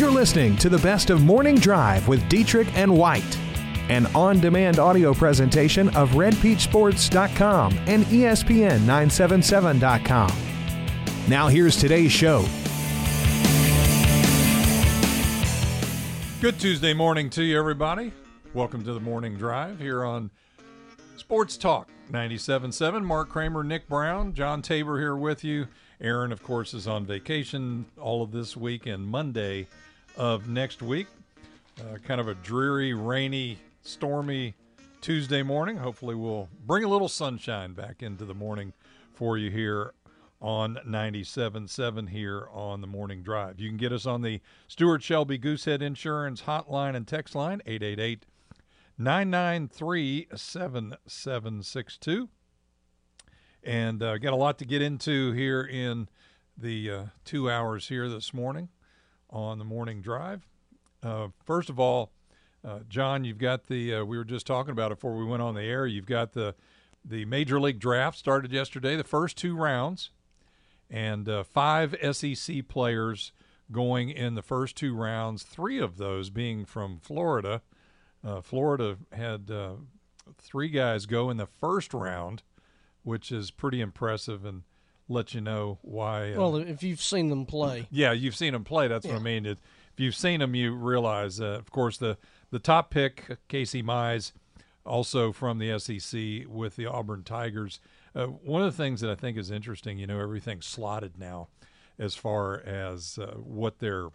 You're listening to the best of Morning Drive with Dietrich and White, an on demand audio presentation of RedPeachSports.com and E ESPN977.com. Now, here's today's show. Good Tuesday morning to you, everybody. Welcome to the morning drive here on Sports Talk 97.7. Mark Kramer, Nick Brown, John Tabor here with you. Aaron, of course, is on vacation all of this week and Monday of next week. Uh, kind of a dreary, rainy, stormy Tuesday morning. Hopefully, we'll bring a little sunshine back into the morning for you here on 97.7 here on the morning drive. You can get us on the Stuart Shelby Goosehead Insurance hotline and text line 888 993 7762. And uh, got a lot to get into here in the uh, two hours here this morning on the morning drive. Uh, first of all, uh, John, you've got the, uh, we were just talking about it before we went on the air. You've got the, the Major League Draft started yesterday, the first two rounds, and uh, five SEC players going in the first two rounds, three of those being from Florida. Uh, Florida had uh, three guys go in the first round, which is pretty impressive and let you know why. Uh, Well, if you've seen them play, yeah, you've seen them play. That's what I mean. It, if you've seen them, you realize. Uh, of course, the the top pick, Casey Mize, also from the SEC with the Auburn Tigers. Uh, one of the things that I think is interesting, you know, everything's slotted now, as far as uh, what their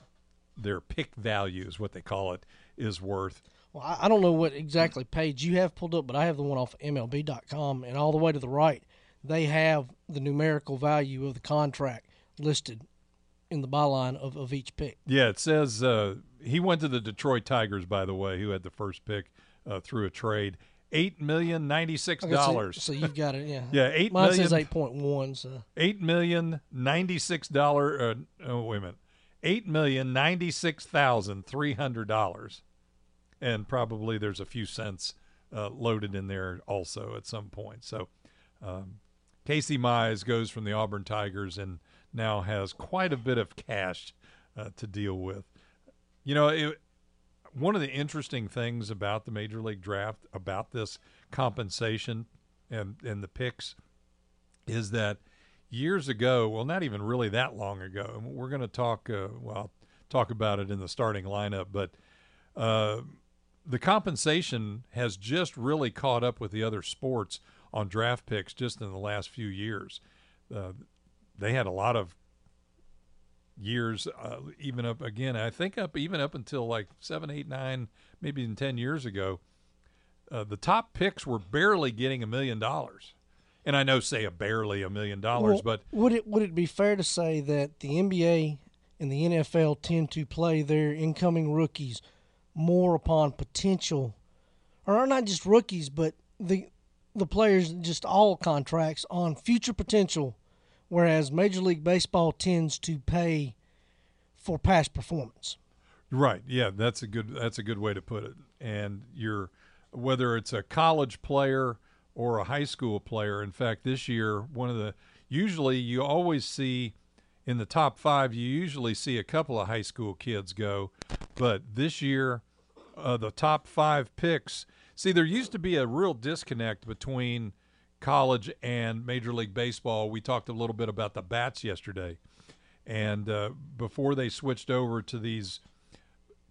their pick value is, what they call it, is worth. well, I, I don't know what exactly page you have pulled up, but I have the one off MLB.com, and all the way to the right, they have the numerical value of the contract listed in the byline of, of each pick. Yeah, it says uh, he went to the Detroit Tigers, by the way, who had the first pick uh, through a trade. Eight million ninety six so- dollars. So, you've got it, yeah. Yeah, eight Mine million- says eight point one. So eight million ninety six dollar. Uh, oh, wait a minute, eight million ninety six thousand three hundred dollars, and probably there's a few cents uh, loaded in there also at some point. So, um, Casey Mize goes from the Auburn Tigers and now has quite a bit of cash uh, to deal with. You know, it, one of the interesting things about the Major League Draft, about this compensation and and the picks, is that years ago, well, not even really that long ago, and we're going to talk, uh, well, talk about it in the starting lineup, but uh, the compensation has just really caught up with the other sports on draft picks just in the last few years. Uh, they had a lot of years, uh, even up again, I think up even up until like seven, eight, nine, maybe even 10 years ago. Uh, the top picks were barely getting a million dollars. And I know, say a barely a million dollars, Well, but would it would it be fair to say that the NBA and the NFL tend to play their incoming rookies more upon potential, or not just rookies, but the the players just all contracts on future potential, whereas Major League Baseball tends to pay for past performance. Right. Yeah, that's a good that's a good way to put it. And you're whether it's a college player or a high school player. In fact, this year one of the usually you always see in the top 5 you usually see a couple of high school kids go, but this year uh, the top 5 picks See, there used to be a real disconnect between college and Major League Baseball. We talked a little bit about the bats yesterday. And uh, before they switched over to these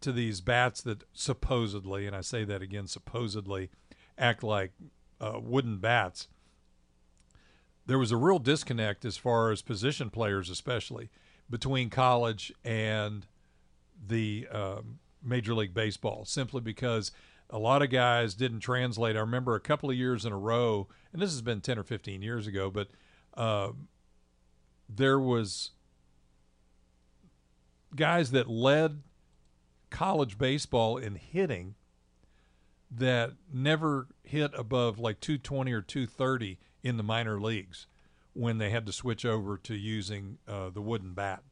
to these bats that supposedly, and I say that again, supposedly, act like uh, wooden bats. There was a real disconnect as far as position players, especially between college and the um, Major League Baseball, simply because a lot of guys didn't translate. I remember a couple of years in a row, and this has been 10 or 15 years ago, but uh, there was guys that led college baseball in hitting that never hit above like 220 or 230 in the minor leagues when they had to switch over to using uh, the wooden bat.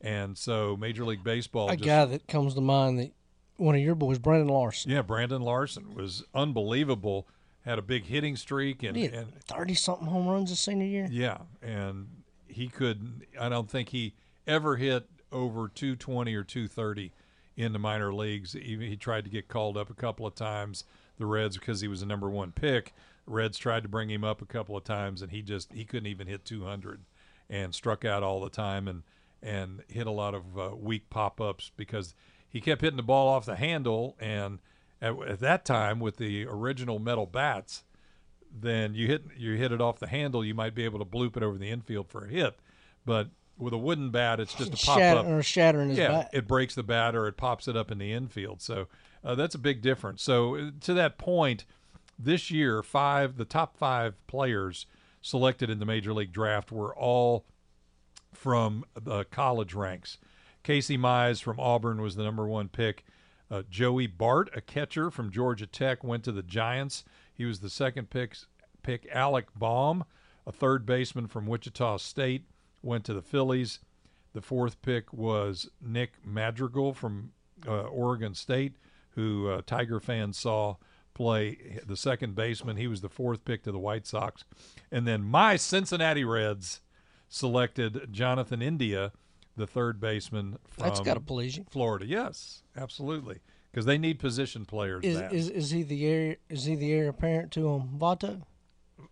And so Major League Baseball A just guy that comes to mind that one of your boys, Brandon Larson, yeah, Brandon Larson was unbelievable. Had a big hitting streak and, he had and thirty something home runs his senior year. yeah, and he could. I don't think he ever hit over 220 or 230 in the minor leagues. Even he tried to get called up a couple of times. The Reds because he was a number one pick. Reds tried to bring him up a couple of times, and he just he couldn't even hit 200, and struck out all the time, and and hit a lot of uh, weak pop ups because he kept hitting the ball off the handle, and at, at that time with the original metal bats, then you hit you hit it off the handle, you might be able to bloop it over the infield for a hit, but with a wooden bat, it's just a pop Shatter, up. or shattering his Yeah, bat. it breaks the bat or it pops it up in the infield. So uh, that's a big difference. So uh, to that point, this year, five the top five players selected in the major league draft were all from the college ranks. Casey Mize from Auburn was the number one pick. Uh, Joey Bart, a catcher from Georgia Tech, went to the Giants. He was the second pick. Pick Alec Bohm, a third baseman from Wichita State, went to the Phillies. The fourth pick was Nick Madrigal from uh, Oregon State, who uh, Tiger fans saw play the second baseman. He was the fourth pick to the White Sox. And then my Cincinnati Reds selected Jonathan India, the third baseman from That's got to please you. Florida. Yes, absolutely. Because they need position players. Is, is is he the heir? Is he the heir apparent to um Votto?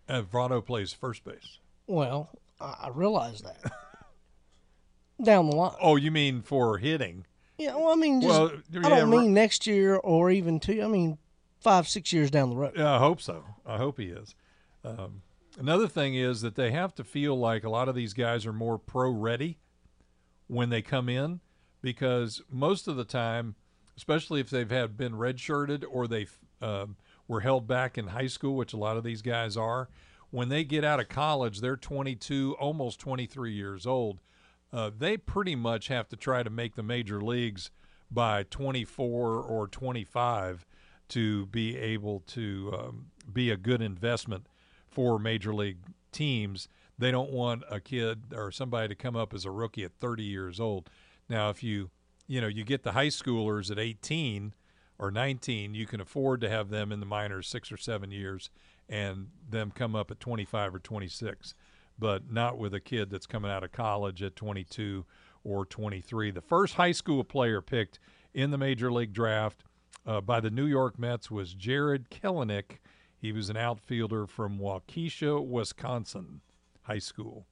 uh, Votto plays first base. Well, I, realize that. Down the line. Oh, you mean for hitting? Yeah, well, I mean, just, Well, I don't mean next year or even two. I mean, five, six years down the road. Yeah, I hope so. I hope he is. Um, another thing is that they have to feel like a lot of these guys are more pro ready when they come in because most of the time, especially if they've had been redshirted or they um, were held back in high school, which a lot of these guys are, when they get out of college, they're 22, almost 23 years old. Uh, they pretty much have to try to make the major leagues by 24 or 25 to be able to um, be a good investment for major league teams. They don't want a kid or somebody to come up as a rookie at 30 years old. Now, if you you know you get the high schoolers at 18 or 19, you can afford to have them in the minors six or seven years and them come up at 25 or 26 but not with a kid that's coming out of college at 22 or 23. The first high school player picked in the major league draft uh, by the New York Mets was Jarred Kelenic. He was an outfielder from Waukesha, Wisconsin High School.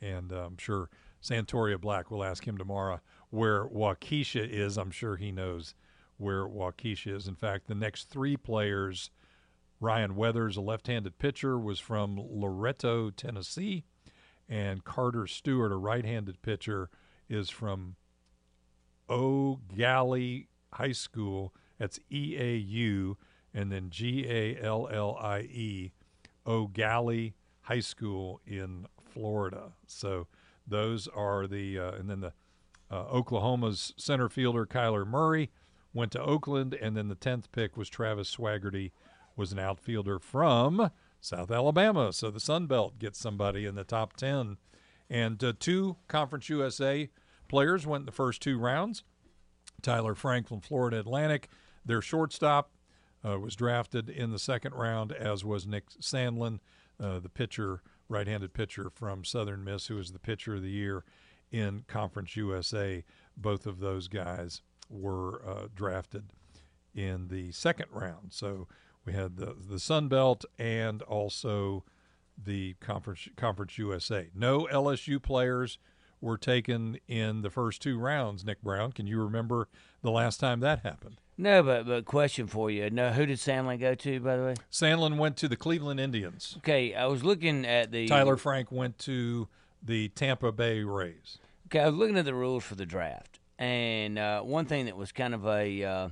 And uh, I'm sure Santoria Black will ask him tomorrow where Waukesha is. I'm sure he knows where Waukesha is. In fact, the next three players Ryan Weathers, a left handed pitcher, was from Loretto, Tennessee. And Carter Stewart, a right handed pitcher, is from Eau Gallie High School. That's E A U and then G A L L I E, Eau Gallie High School in Florida. So those are the, uh, and then the uh, Oklahoma's center fielder, Kyler Murray, went to Oakland. And then the 10th pick was Travis Swaggerty was an outfielder from South Alabama. So the Sun Belt gets somebody in the top 10. And uh, two Conference USA players went in the first two rounds. Tyler Franklin, Florida Atlantic, their shortstop, uh, was drafted in the second round, as was Nick Sandlin, uh, the pitcher, right handed pitcher from Southern Miss, who was the pitcher of the year in Conference USA. Both of those guys were uh, drafted in the second round. So we had the the Sun Belt and also the Conference Conference USA. No LSU players were taken in the first two rounds. Nick Brown, can you remember the last time that happened? No, but but question for you. No, who did Sandlin go to, by the way? Sandlin went to the Cleveland Indians. Okay, I was looking at the Tyler Frank went to the Tampa Bay Rays. Okay, I was looking at the rules for the draft, and uh, one thing that was kind of a uh,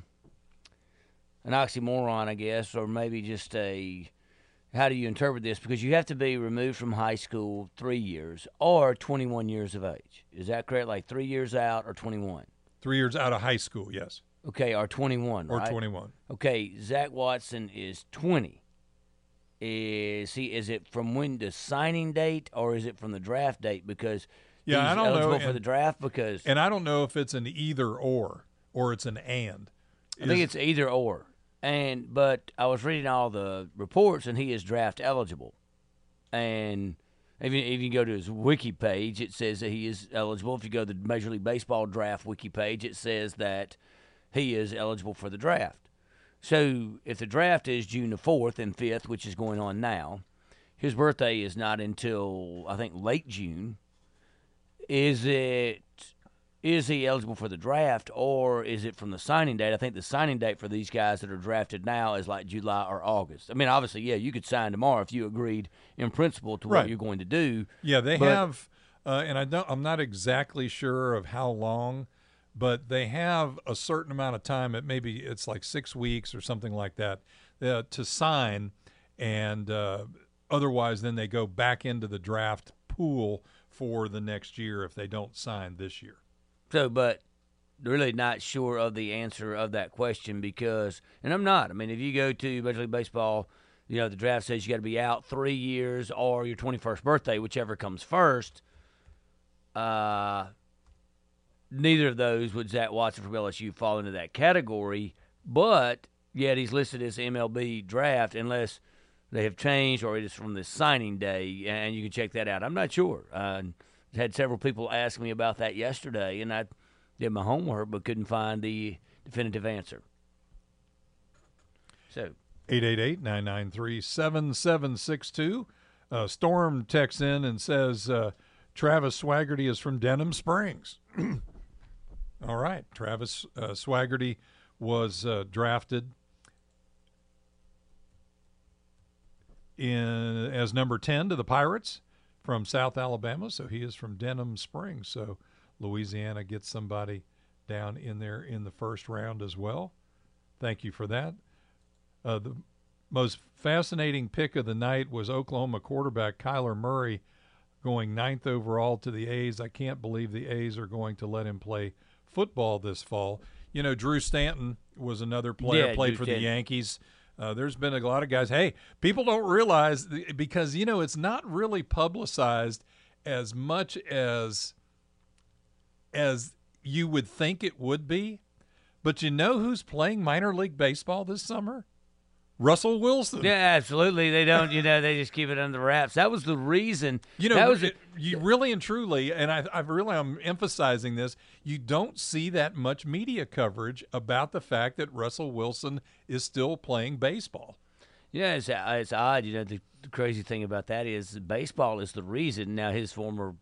an oxymoron, I guess, or maybe just a how do you interpret this? Because you have to be removed from high school three years or 21 years of age. Is that correct? Like three years out or 21? Three years out of high school, yes, Okay, or 21, or right? 21. Okay, Zach Watson is 20. Eh, is he? Is it from when the signing date, or is it from the draft date? Because Yeah, he's I don't know, for and- the draft. Because And I don't know if it's an either or or it's an and. I think it's either or. And but I was reading all the reports, and he is draft eligible. And if you, if you go to his wiki page, it says that he is eligible. If you go to the Major League Baseball draft wiki page, it says that he is eligible for the draft. So if the draft is June the 4th and 5th, which is going on now, his birthday is not until I think late June. Is it is he eligible for the draft or is it from the signing date? I think the signing date for these guys that are drafted now is like July or August. I mean, obviously, yeah, you could sign tomorrow if you agreed in principle to Right. what you're going to do. Yeah, they have, uh, and I don't. I'm not exactly sure of how long, but they have a certain amount of time. It maybe it's like six weeks or something like that uh, to sign, and uh, otherwise, then they go back into the draft pool for the next year if they don't sign this year. So, but really not sure of the answer of that question because, and I'm not. I mean, if you go to Major League Baseball, you know, the draft says you got to be out three years or your 21st birthday, whichever comes first. Uh, neither of those would Zach Watson from LSU fall into that category, but yet he's listed as MLB draft unless they have changed or it is from the signing day, and you can check that out. I'm not sure. I had several people ask me about that yesterday, and I did my homework but couldn't find the definitive answer. So 888-993-7762. Uh, Storm texts in and says uh, Travis Swaggerty is from Denham Springs. All right, Travis uh, Swaggerty was uh, drafted in as number 10 to the Pirates from South Alabama, so he is from Denham Springs. So Louisiana gets somebody down in there in the first round as well. Thank you for that. Uh, the most fascinating pick of the night was Oklahoma quarterback Kyler Murray going ninth overall to the A's. I can't believe the A's are going to let him play football this fall. You know, Drew Stanton was another player, Yeah, played Drew for the Yankees. Uh, there's been a lot of guys. Hey, people don't realize because you know it's not really publicized as much as as you would think it would be. But you know who's playing minor league baseball this summer? Russell Wilson. yeah, absolutely. They don't, you know, they just keep it under wraps. That was the reason. You know, that was it- you really and truly, and I, I really am emphasizing this. You don't see that much media coverage about the fact that Russell Wilson is still playing baseball. Yeah, it's it's odd. You know, the, the crazy thing about that is baseball is the reason. Now, his former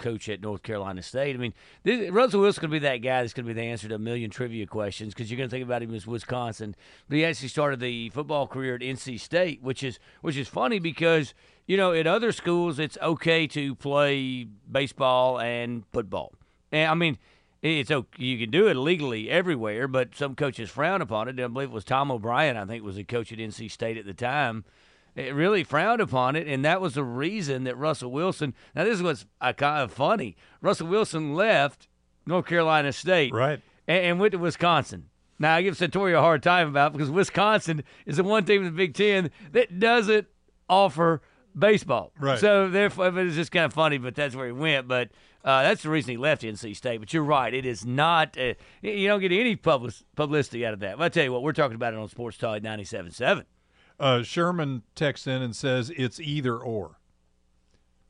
coach at North Carolina State. I mean, this, Russell Wilson's going to be that guy that's going to be the answer to a million trivia questions because you're going to think about him as Wisconsin. But he actually started the football career at NC State, which is which is funny because you know at other schools it's okay to play baseball and football. And I mean. It's okay. You can do it legally everywhere, but some coaches frown upon it. I believe it was Tom O'Brien. I think was the coach at NC State at the time. It really frowned upon it, and that was the reason that Russell Wilson. Now, this is what's uh, kind of funny. Russell Wilson left North Carolina State, Right. and, and went to Wisconsin. Now, I give Santoria a hard time about it because Wisconsin is the one team in the Big Ten that doesn't offer baseball. Right. So therefore, it's just kind of funny. But that's where he went. But uh, that's the reason he left NC State. But you're right; it is not. Uh, you don't get any public, publicity out of that. But I tell you what, we're talking about it on Sports Talk 97.7. Uh, Sherman texts in and says it's either or.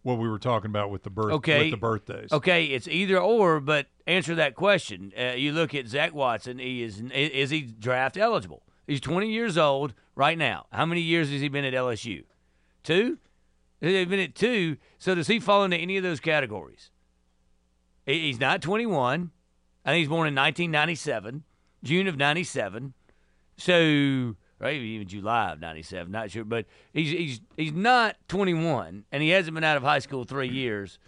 What we were talking about with the birth Okay. with the birthdays. Okay, it's either or, but answer that question. Uh, you look at Zach Watson. He is is he draft eligible? He's 20 years old right now. How many years has he been at LSU? Two. He's been at two. So does he fall into any of those categories? He's not 21. I think he's born in 1997, June of 97. So, right, even July of '97, not sure, but he's he's he's not 21, and he hasn't been out of high school three years,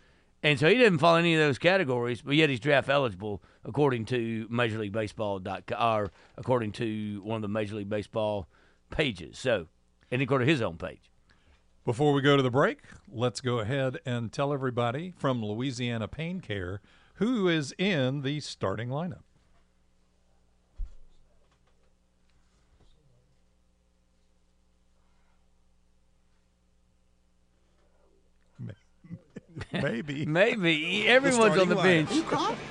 and so he doesn't fall any of those categories. But yet he's draft eligible according to Major League Baseball dot or according to one of the Major League Baseball pages. So, and according to his own page. Before we go to the break, let's go ahead and tell everybody from Louisiana Pain Care who is in the starting lineup. Maybe. Maybe everyone's on the bench.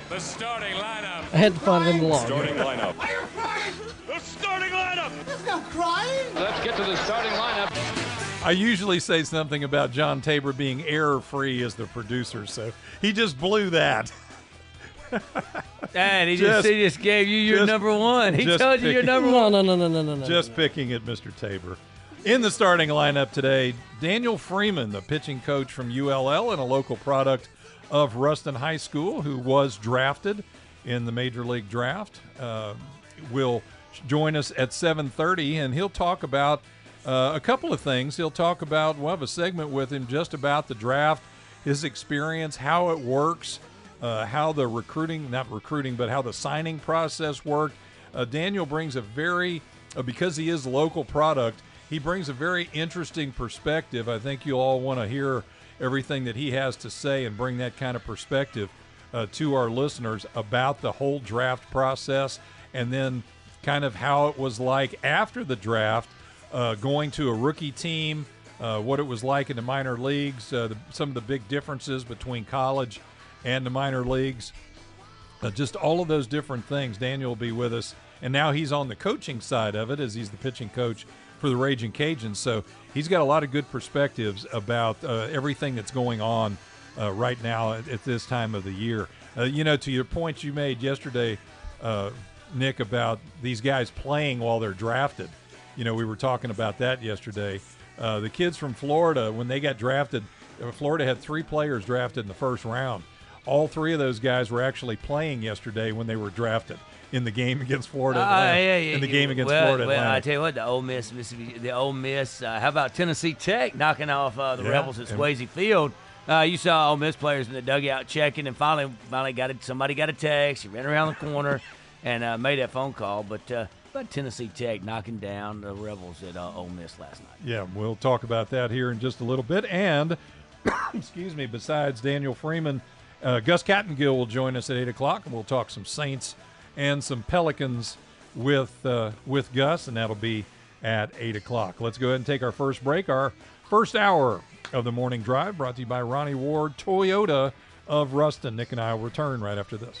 The starting lineup. I had to find it in the log. Starting lineup. Are you fired? The starting lineup. Let's go crying. Let's get to the starting lineup. I usually say something about John Tabor being error free as the producer, so he just blew that. And he just, Just- he just gave you your just- number one. He told you your picking- number one. no, no, no, no, no, no. Just picking at Mr. Tabor. In the starting lineup today, Daniel Freeman, the pitching coach from ULL and a local product of Ruston High School, who was drafted in the Major League Draft, uh, will join us at 7:30, and he'll talk about uh, a couple of things. He'll talk about we'll have a segment with him just about the draft, his experience, how it works, uh, how the recruiting, not recruiting, but how the signing process worked. Uh, Daniel brings a very, uh, because he is local product, he brings a very interesting perspective. I think you'll all want to hear everything that he has to say and bring that kind of perspective uh, to our listeners about the whole draft process and then kind of how it was like after the draft, uh, going to a rookie team, uh, what it was like in the minor leagues, uh, the, some of the big differences between college and the minor leagues uh, just all of those different things. Daniel will be with us, and now he's on the coaching side of it as he's the pitching coach for the Raging Cajuns. So he's got a lot of good perspectives about uh, everything that's going on uh, right now at, at this time of the year. Uh, you know, to your point you made yesterday, uh, Nick, about these guys playing while they're drafted. You know, we were talking about that yesterday. Uh, the kids from Florida, when they got drafted, uh, Florida had three players drafted in the first round all three of those guys were actually playing yesterday when they were drafted in the game against Florida. Uh, yeah, yeah, in the game against well, Florida. Well, I tell you what, the Ole Miss, Mississippi, the Ole Miss. Uh, how about Tennessee Tech knocking off uh, the Yeah, Rebels at Swayze Field? Uh, you saw Ole Miss players in the dugout checking, and finally, finally got it. Somebody got a text. He ran around the corner and uh, made that phone call. But uh, about Tennessee Tech knocking down the Rebels at uh, Ole Miss last night. Yeah, we'll talk about that here in just a little bit. And, excuse me, besides Daniel Freeman, uh, Gus Kattengell will join us at 8 o'clock, and we'll talk some Saints and some Pelicans with, uh, with Gus, and that'll be at 8 o'clock. Let's go ahead and take our first break. Our first hour of the morning drive brought to you by Ronnie Ward, Toyota of Ruston. Nick and I will return right after this.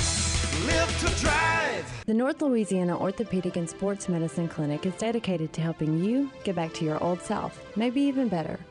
The North Louisiana Orthopedic and Sports Medicine Clinic is dedicated to helping you get back to your old self, maybe even better.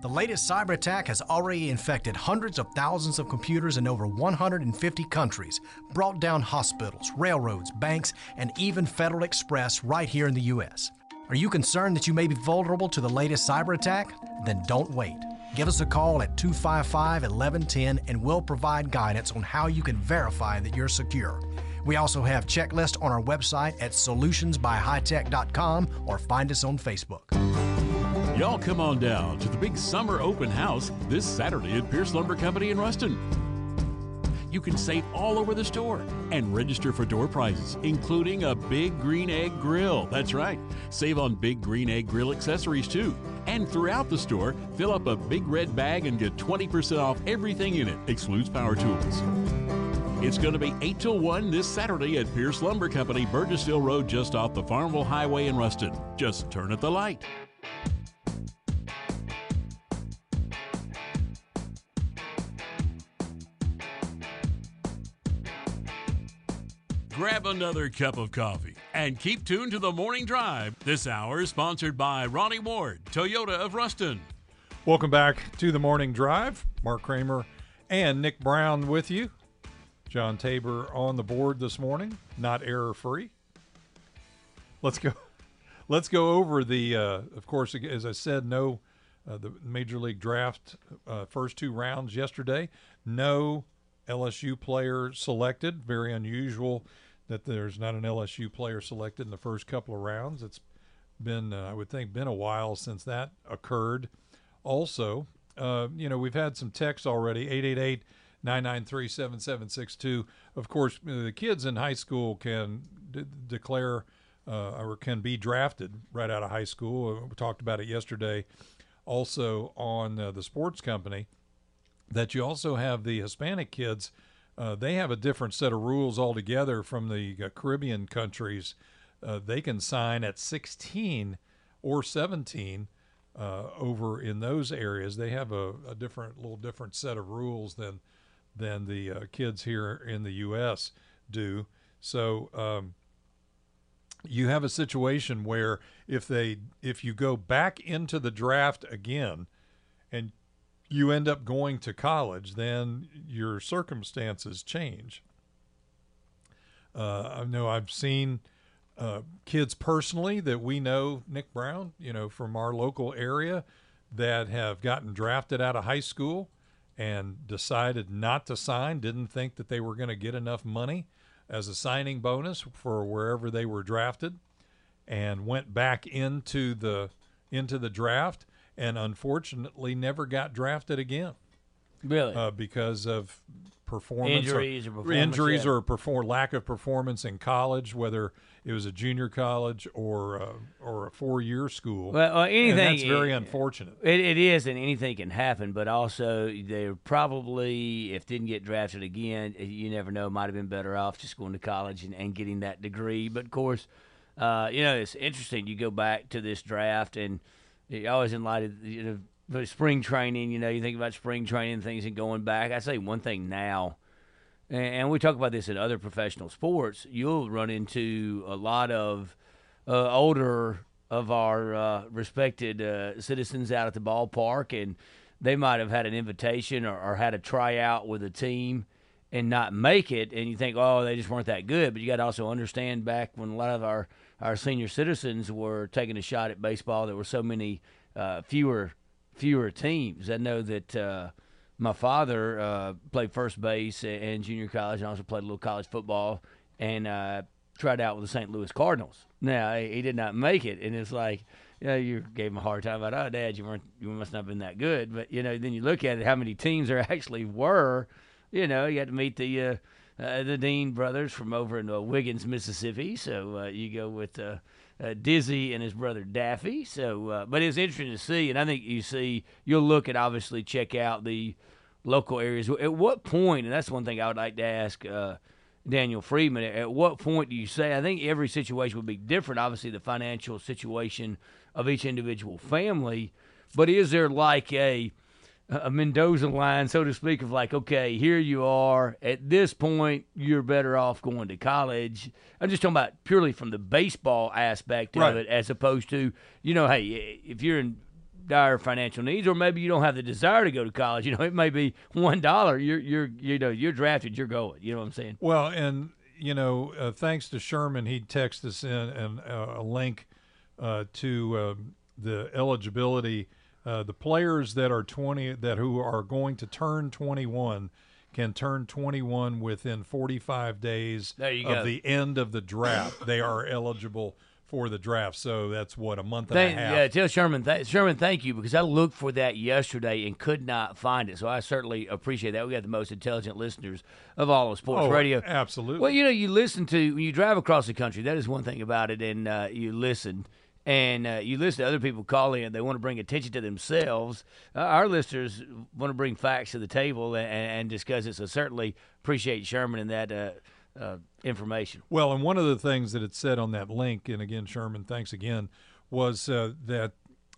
The latest cyber attack has already infected hundreds of thousands of computers in over 150 countries, brought down hospitals, railroads, banks, and even Federal Express right here in the U.S. Are you concerned that you may be vulnerable to the latest cyber attack? Then don't wait. Give us a call at 255 1110 and we'll provide guidance on how you can verify that you're secure. We also have checklists on our website at solutionsbyhightech.com or find us on Facebook. Y'all come on down to the big summer open house this Saturday at Pierce Lumber Company in Ruston. You can save all over the store and register for door prizes, including a big green egg grill. That's right, save on big green egg grill accessories too. And throughout the store, fill up a big red bag and get 20% off everything in it, excludes power tools. It's going to be 8 till 1 this Saturday at Pierce Lumber Company, Burgessville Road, just off the Farmerville Highway in Ruston. Just turn at the light. Grab another cup of coffee and keep tuned to the morning drive. This hour is sponsored by Ronnie Ward, Toyota of Ruston. Welcome back to the morning drive. Mark Kramer and Nick Brown with you. John Tabor on the board this morning, not error free. Let's go. Let's go over the. Uh, of course, as I said, no, uh, the Major League Draft uh, first two rounds yesterday. No LSU player selected. Very unusual that there's not an LSU player selected in the first couple of rounds. It's been, uh, I would think, been a while since that occurred. Also, uh, you know, we've had some texts already 888 993 7762. Of course, uh, the kids in high school can declare uh, or can be drafted right out of high school. Uh, we talked about it yesterday also on uh, the sports company that you also have the Hispanic kids. Uh, they have a different set of rules altogether from the uh, Caribbean countries. Uh, they can sign at 16 or 17 uh, over in those areas. They have a, a, different, little different set of rules than than the uh, kids here in the U.S. do. So um, you have a situation where if they if you go back into the draft again and you end up going to college, then your circumstances change. Uh, I know I've seen uh, kids personally that we know, Nick Brown, you know, from our local area, that have gotten drafted out of high school and decided not to sign, didn't think that they were going to get enough money as a signing bonus for wherever they were drafted, and went back into the into the draft and unfortunately never got drafted again. Really? Uh, because of performance injuries or, or performance, injuries yeah. or perform lack of performance in college, whether it was a junior college or uh, or a four year school. Well, anything and that's very unfortunate. It, it is, and anything can happen. But also, they probably, if didn't get drafted again, you never know. Might have been better off just going to college and, and getting that degree. But of course, uh, you know, it's interesting. You go back to this draft and always in light of you know spring training. You know, you think about spring training things and going back. I say one thing now, and we talk about this in other professional sports. You'll run into a lot of uh, older of our uh, respected uh, citizens out at the ballpark, and they might have had an invitation or, or had a tryout with a team and not make it, and you think, oh, they just weren't that good. But you got to also understand back when a lot of our our senior citizens were taking a shot at baseball. There were so many uh, fewer fewer teams. I know that uh, my father uh, played first base in junior college and also played a little college football and uh, tried out with the St. Louis Cardinals. Now he did not make it, and it's like. You, know, you gave him a hard time about, oh, Dad, you weren't, you must not have been that good. But you know, then you look at it, how many teams there actually were. You know, you had to meet the uh, the Dean brothers from over in uh, Wiggins, Mississippi. So uh, you go with uh, uh, Dizzy and his brother Daffy. So, uh, but it's interesting to see, and I think you see you'll look at obviously check out the local areas. At what point, and that's one thing I would like to ask. Daniel Freeman, at what point do you say? I think every situation would be different. Obviously, the financial situation of each individual family, but is there like a a Mendoza line, so to speak, of like, okay, here you are. At this point, you're better off going to college. I'm just talking about purely from the baseball aspect right. of it, as opposed to, you know, hey, if you're in dire financial needs, or maybe you don't have the desire to go to college. You know, it may be one dollar. You're you're you know you're drafted. You're going. You know what I'm saying? Well, and you know, uh, thanks to Sherman, he texted us in and uh, a link uh, to um, the eligibility uh, the players that are 20 that who are going to turn 21 can turn 21 within 45 days of go. the end of the draft. they are eligible for the draft. So that's what a month and thank, a half. Yeah, tell Sherman, th- Sherman, thank you because I looked for that yesterday and could not find it. So I certainly appreciate that. We got the most intelligent listeners of all of sports oh, radio. Absolutely. Well, you know, you listen to when you drive across the country. That is one thing about it, and uh, you listen and uh, you listen to other people calling and they want to bring attention to themselves. Uh, our listeners want to bring facts to the table and, and, discuss it. So certainly appreciate Sherman and that uh, uh, information. Well, and one of the things that it said on that link, and again, Sherman, thanks again, was uh, that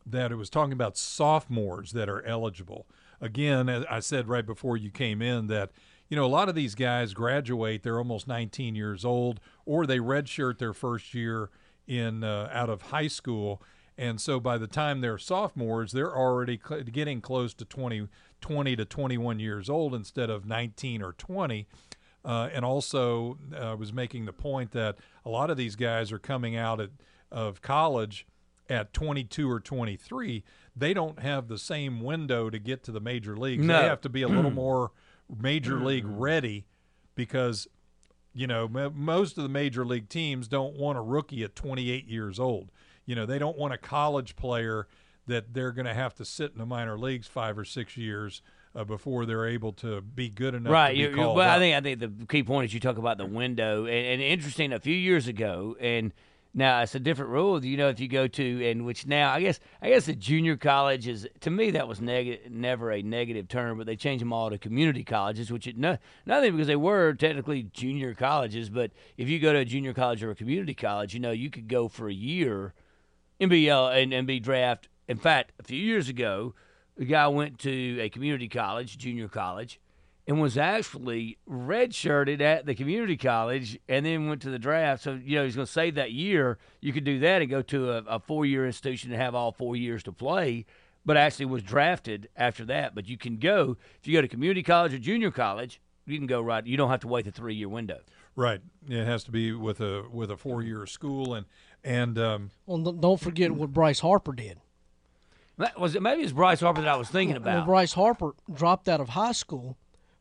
that it was talking about sophomores that are eligible. Again, as I said right before you came in that you know, a lot of these guys graduate, they're almost 19 years old, or they redshirt their first year in uh, out of high school, and so by the time they're sophomores, they're already cl- getting close to 20, 20 to 21 years old instead of 19 or 20. Uh, and also, I uh, was making the point that a lot of these guys are coming out at, of college at 22 or 23. They don't have the same window to get to the major leagues. No. They have to be a little more major league ready because you know m- most of the major league teams don't want a rookie at 28 years old. You know, they don't want a college player that they're going to have to sit in the minor leagues 5 or 6 years uh, before they're able to be good enough right. to be You're, called well, I think I think the key point is you talk about the window, and, and interesting. A few years ago, and now it's a different rule. You know, if you go to and which now I guess I guess the junior college is to me that was negative, never a negative term, but they changed them all to community colleges, which it no, nothing because they were technically junior colleges. But if you go to a junior college or a community college, you know you could go for a year be uh, and, and be draft. In fact, a few years ago, a guy went to a community college, junior college, and was actually redshirted at the community college, and then went to the draft. So you know he's going to save that year. You could do that and go to a, a four-year institution and have all four years to play. But actually was drafted after that. But you can go if you go to community college or junior college. You can go right. You don't have to wait the three-year window. Right. It has to be with a with a four year school and and um, Well, don't- don't forget what Bryce Harper did. That was it. Maybe it's Bryce Harper that I was thinking When about. Bryce Harper dropped out of high school,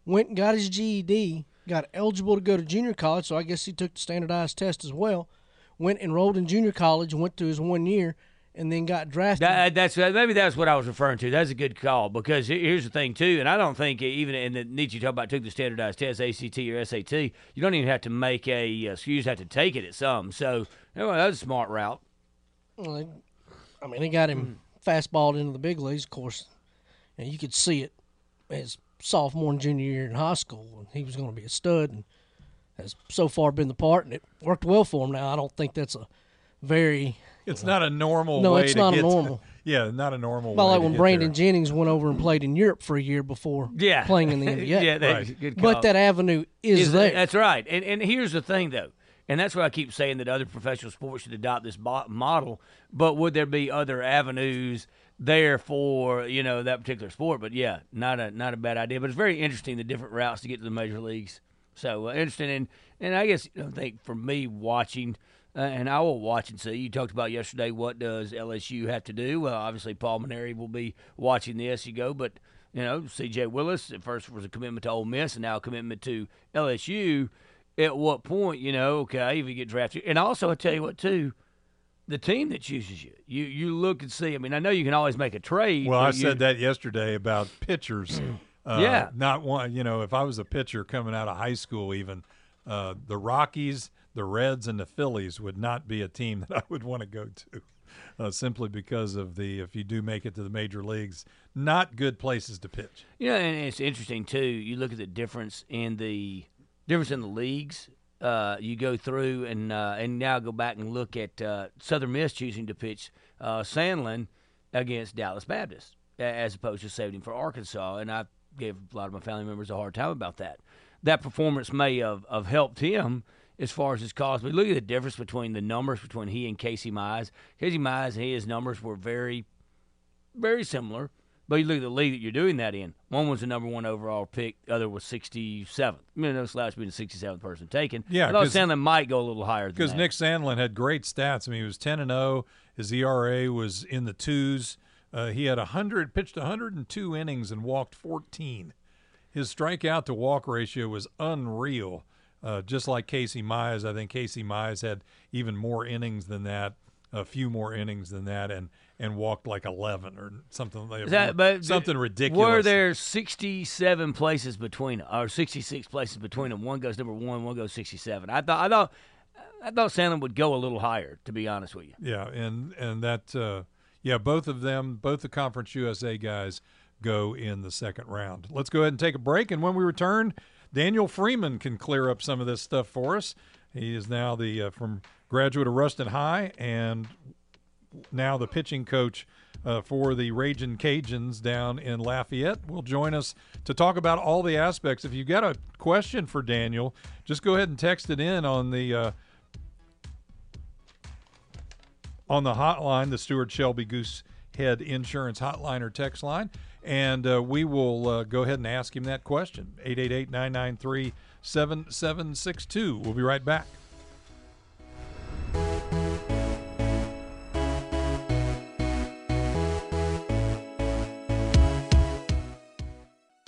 went and got his GED, got eligible to go to junior college, so I guess he took the standardized test as well. Went enrolled in junior college, went through his one year, and then got drafted. That, uh, that's uh, maybe that's what I was referring to. That's a good call because here's the thing too, and I don't think even in the need you talk about took the standardized test, ACT or SAT, you don't even have to make a uh, you just have to take it at some. So anyway, that's a smart route. Well, I mean, he got him hmm. fastballed into the big leagues. Of course, and you could see it his sophomore and junior year in high school, and he was going to be a stud, and has so far been the part, and it worked well for him. Now, I don't think that's a very it's not a normal. No, way it's to not a get normal. yeah, not a normal. about way like to when Brandon there. Jennings went over and played in Europe for a year before Yeah. playing in the NBA. yeah, that's Right. good call. But that avenue is, Is there. That's right. And and here's the thing though. And that's why I keep saying that other professional sports should adopt this model. But would there be other avenues there for you know that particular sport? But yeah, not a not a bad idea. But it's very interesting the different routes to get to the major leagues. So uh, interesting, and and I guess you know, think for me watching, uh, and I will watch and see. You talked about yesterday. What does LSU have to do? Well, obviously Paul Mainieri will be watching this. You go, but you know C.J. Willis at first was a commitment to Ole Miss, and now a commitment to LSU. At what point, you know, okay, if you get drafted, and also I tell you what too, the team that chooses you, you you look and see. I mean, I know you can always make a trade. Well, I you- said that yesterday about pitchers. Uh, Yeah. Not one. You know, if I was a pitcher coming out of high school, even uh, the Rockies, the Reds, and the Phillies would not be a team that I would want to go to. Uh, simply because of the if you do make it to the major leagues, not good places to pitch. You know, and it's interesting too. You look at the difference in the difference in the leagues. Uh, you go through and uh, and now go back and look at uh, Southern Miss choosing to pitch uh, Sandlin against Dallas Baptist as opposed to saving for Arkansas. And I gave a lot of my family members a hard time about that. That performance may have, have helped him as far as his cause. But look at the difference between the numbers between he and Casey Mize. Casey Mize and his numbers were very very similar. But you look at the league that you're doing that in. One was the number one overall pick. The other was 67th. I mean, those last being the 67th person taken. Yeah, I thought Sandlin might go a little higher than Because. Nick Sandlin had great stats. I mean, he was ten and zero. His ERA was in the twos. Uh, he had hundred pitched 102 innings and walked 14. His strikeout to walk ratio was unreal. Uh, just like Casey Mize, I think Casey Mize had even more innings than that, a few more innings than that, and and walked like 11 or something like that, but something th- ridiculous. Were there 67 places between or 66 places between them? One goes number one, one goes 67. I thought I thought I thought Sandlin would go a little higher. To be honest with you. Yeah, and and that uh, yeah, both of them, both the Conference USA guys go in the second round. Let's go ahead and take a break, and when we return, Daniel Freeman can clear up some of this stuff for us. He is now the uh, from graduate of Ruston High and now the pitching coach uh, for the Raging Cajuns down in Lafayette. Will join us to talk about all the aspects. If you've got a question for Daniel, just go ahead and text it in on the. Uh, on the hotline, the Stuart Shelby Goosehead Insurance Hotline or text line, and uh, we will uh, go ahead and ask him that question. 888 993 7762. We'll be right back.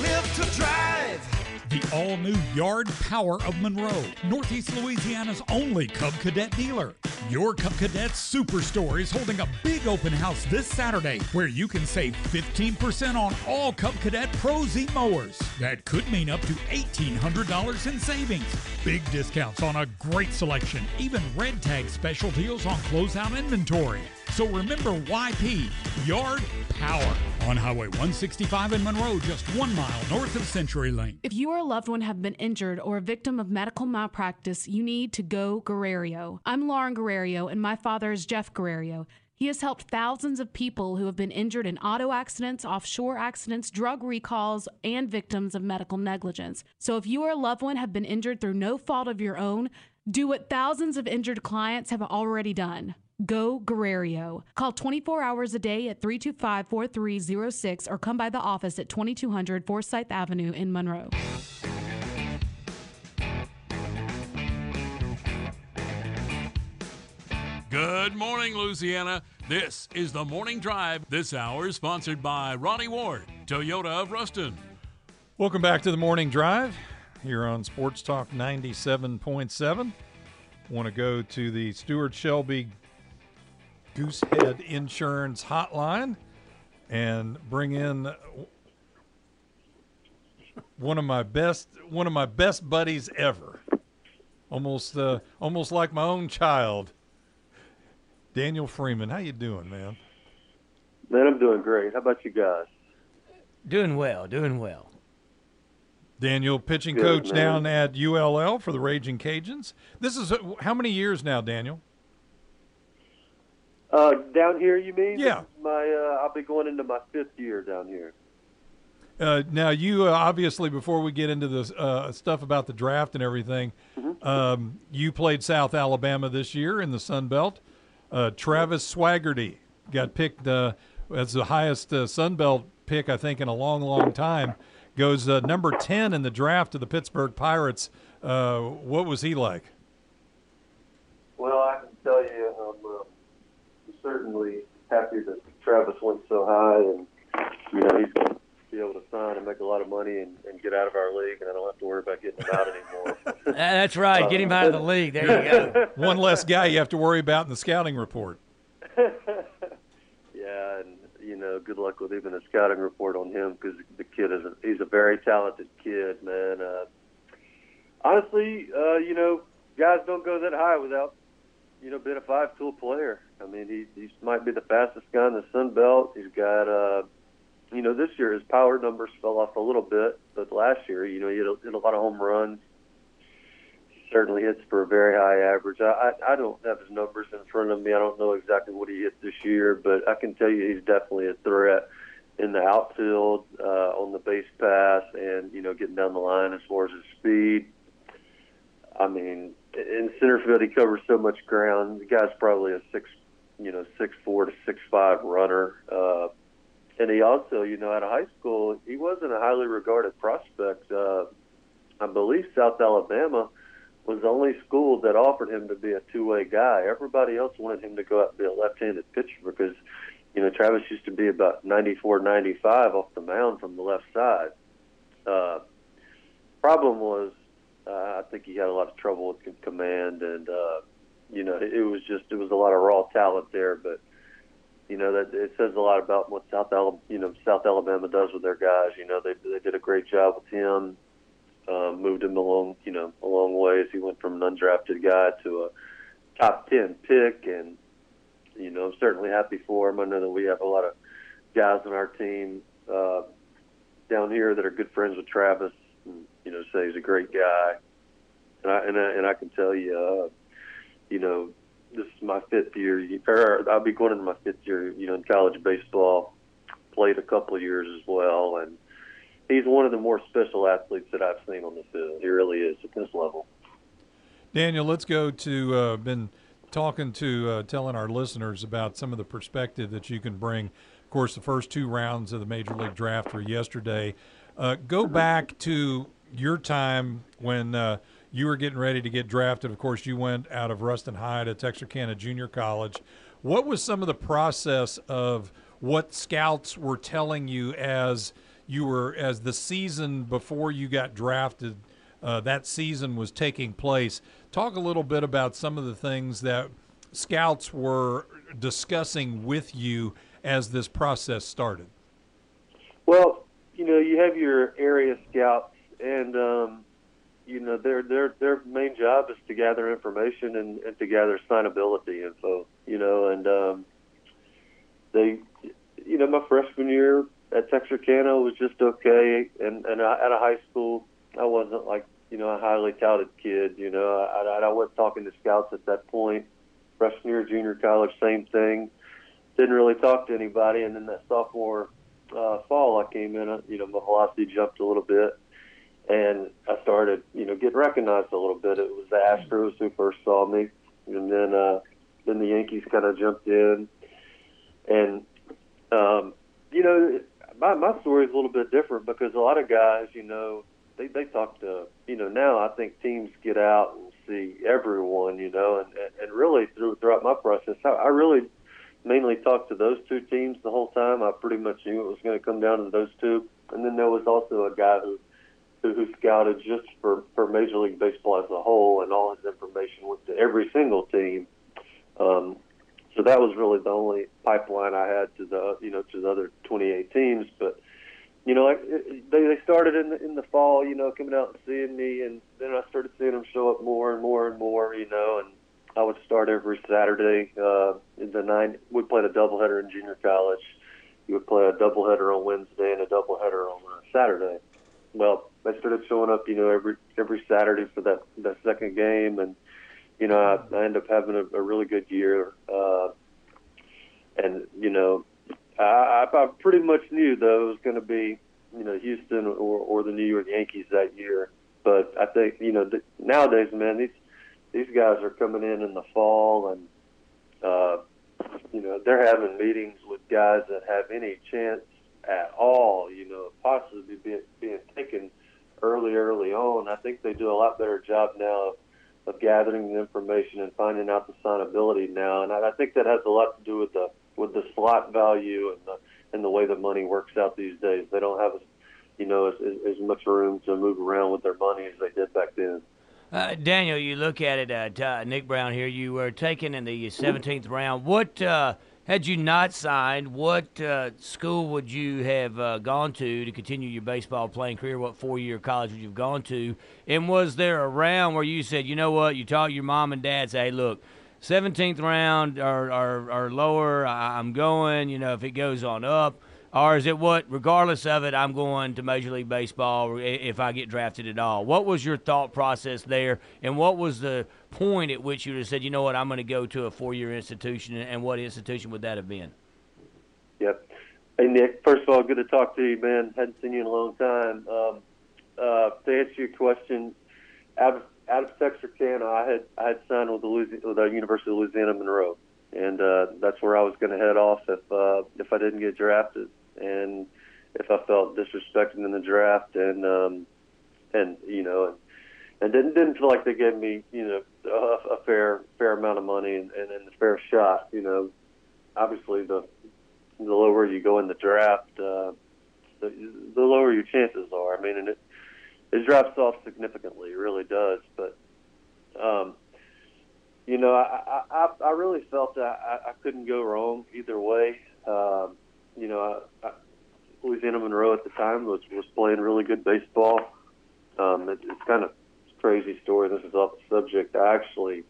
Live to drive. The all new Yard Power of Monroe, Northeast Louisiana's only Cub Cadet dealer. Your Cub Cadet Superstore is holding a big open house this Saturday where you can save 15% on all Cub Cadet Pro Z mowers. That could mean up to $1,800 in savings. Big discounts on a great selection, even red tag special deals on closeout inventory. So remember YP, Yard Power, on Highway 165 in Monroe, just one mile north of CenturyLink. If you or a loved one have been injured or a victim of medical malpractice, you need to go Guerrero. I'm Lauren Guerrero, and my father is Jeff Guerrero. He has helped thousands of people who have been injured in auto accidents, offshore accidents, drug recalls, and victims of medical negligence. So if you or a loved one have been injured through no fault of your own, do what thousands of injured clients have already done. Go Guerrero. Call 24 hours a day at 325 4306 or come by the office at 2200 Forsythe Avenue in Monroe. Good morning, Louisiana. This is the Morning Drive. This hour is sponsored by Ronnie Ward, Toyota of Ruston. Welcome back to the Morning Drive here on Sports Talk 97.7. Want to go to the Stuart Shelby Goosehead Insurance Hotline and bring in one of my best one of my best buddies ever. Almost uh, almost like my own child. Daniel Freeman, how you doing, man? Man, I'm doing great. How about you guys? Doing well, doing well. Daniel, pitching Good, coach man. down at ULL for the Raging Cajuns. This is uh, how many years now, Daniel? Uh, down here, you mean? Yeah. My, uh, I'll be going into my fifth year down here. Uh, now, you uh, obviously, before we get into the uh, stuff about the draft and everything, um, you played South Alabama this year in the Sun Belt. Uh, Travis Swaggerty got picked uh, as the highest uh, Sun Belt pick, I think, in a long, long time. Goes uh, number 10 in the draft to the Pittsburgh Pirates. Uh, what was he like? Well, I can tell you, I'm uh, certainly happy that Travis went so high, and you know he's going to be able to sign and make a lot of money and, and get out of our league, and I don't have to worry about getting him out anymore. That's right. Get him out of the league. There you go. One less guy you have to worry about in the scouting report. yeah, and you know, good luck with even a scouting report on him because the kid is a, he's a very talented kid, man. Uh, honestly, uh, you know, guys don't go that high without you know being a five-tool player. I mean, he he might be the fastest guy in the Sun Belt. He's got. Uh, you know, this year his power numbers fell off a little bit, but last year, you know, he hit a, hit a lot of home runs. He certainly hits for a very high average. I, I I don't have his numbers in front of me. I don't know exactly what he hit this year, but I can tell you he's definitely a threat in the outfield, uh, on the base paths, and you know, getting down the line as far as his speed. I mean, in center field, he covers so much ground. The guy's probably a six, you know, six four to six five runner. Uh, and he also, you know, out of high school, he wasn't a highly regarded prospect. Uh, I believe South Alabama was the only school that offered him to be a two-way guy. Everybody else wanted him to go out and be a left-handed pitcher because, you know, Travis used to be about 94, 95 off the mound from the left side. Uh, problem was, uh, I think he had a lot of trouble with command, and uh, you know, it was just it was a lot of raw talent there, but you know that it says a lot about what South Alabama, you know, South Alabama does with their guys. You know, they they did a great job with him, um, moved him along, you know, a long ways. He went from an undrafted guy to a top ten pick, and you know, I'm certainly happy for him. I know that we have a lot of guys on our team uh, down here that are good friends with Travis. And, you know, say he's a great guy, and I and I, and I can tell you, uh, you know, this is my fifth year, or I'll be going into my fifth year, you know, in college baseball. Played a couple of years as well, and he's one of the more special athletes that I've seen on the field. He really is at this level. Daniel, let's go to uh, been talking to uh, telling our listeners about some of the perspective that you can bring. Of course, the first two rounds of the Major League Draft were yesterday. Uh, go back to your time when uh, you were getting ready to get drafted. Of course, you went out of Ruston High to Texarkana Junior College. What was some of the process of what scouts were telling you as you were as the season before you got drafted? Uh, that season was taking place. Talk a little bit about some of the things that scouts were discussing with you as this process started. Well, you know, you have your area scouts, and um, you know their their their main job is to gather information and, and to gather signability info. You know, and um, they, you know, my freshman year at Texarkana was just okay, and and I, at a high school, I wasn't like you know a highly touted kid. You know, I, I, I wasn't talking to scouts at that point. Freshman year, junior college, same thing. Didn't really talk to anybody, and then that sophomore uh, fall, I came in. Uh, you know, my velocity jumped a little bit, and I started, you know, getting recognized a little bit. It was the Astros who first saw me, and then uh, then the Yankees kind of jumped in, and um, you know, my my story is a little bit different because a lot of guys, you know, they they talk to, you know, now I think teams get out and see everyone, you know, and and really through throughout my process, I, I really mainly talked to those two teams the whole time. I pretty much knew it was going to come down to those two. And then there was also a guy who who, who scouted just for for Major League Baseball as a whole, and all his information went to every single team. Um, so that was really the only pipeline I had to the you know to the other 28 teams. But you know, like they they started in the in the fall, you know, coming out and seeing me, and then I started seeing them show up more and more and more, you know, and I would start every Saturday. Uh, in the nine, we played a doubleheader in junior college. You would play a doubleheader on Wednesday and a doubleheader on uh, Saturday. Well, I started showing up, you know, every every Saturday for that that second game, and you know, I, I ended up having a, a really good year. Uh, and you know, I, I pretty much knew though it was going to be, you know, Houston or or the New York Yankees that year. But I think you know th- nowadays, man, these these guys are coming in in the fall and uh, you know they're having meetings with guys that have any chance at all you know possibly being, being taken early early on i think they do a lot better job now of, of gathering the information and finding out the signability now and I, I think that has a lot to do with the with the slot value and the and the way the money works out these days they don't have you know as, as, much room to move around with their money as they did back then uh, Daniel, you look at it, uh, Nick Brown here. You were taken in the 17th round. What uh, had you not signed? What uh, school would you have uh, gone to to continue your baseball playing career? What four-year college would you have gone to? And was there a round where you said, you know what, you talked your mom and dad, say, hey, look, 17th round or, or, or lower, I'm going. You know, if it goes on up or is it what, regardless of it, I'm going to Major League Baseball if I get drafted at all? What was your thought process there, and what was the point at which you would have said, you know what, I'm going to go to a four-year institution, and what institution would that have been? Yep. Hey Nick, first of all, good to talk to you, man. Hadn't seen you in a long time. Um, uh, to answer your question, out of out of Texarkana, I had I had signed with the Louisiana, with the University of Louisiana Monroe, and uh, that's where I was going to head off if uh, if I didn't get drafted and if I felt disrespected in the draft, and um, and you know, and, and didn't didn't feel like they gave me you know a, a fair fair amount of money and, and, and a fair shot. You know, obviously the the lower you go in the draft, uh, the, the lower your chances are. I mean, and it it drops off significantly. It really does. But um, you know, I, I I really felt that I, I couldn't go wrong either way. Um, you know, I, I, Louisiana Monroe at the time was was playing really good baseball. Um, it, it's kind of crazy story. This is off the subject. Actually,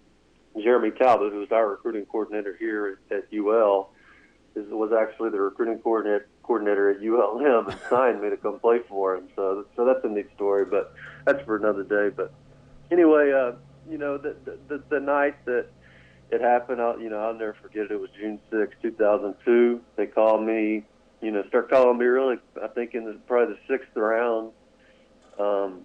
Jeremy Talbot, who was our recruiting coordinator here at, at UL, is, was actually the recruiting coordinator coordinator at ULM and signed me to come play for him. So, so that's a neat story, but that's for another day. But anyway, uh, you know, the, the the night that it happened. I'll, you know, I'll never forget it. It was June 6, 2002. They called me you know, start calling me really. I think in the, probably the sixth round. Um,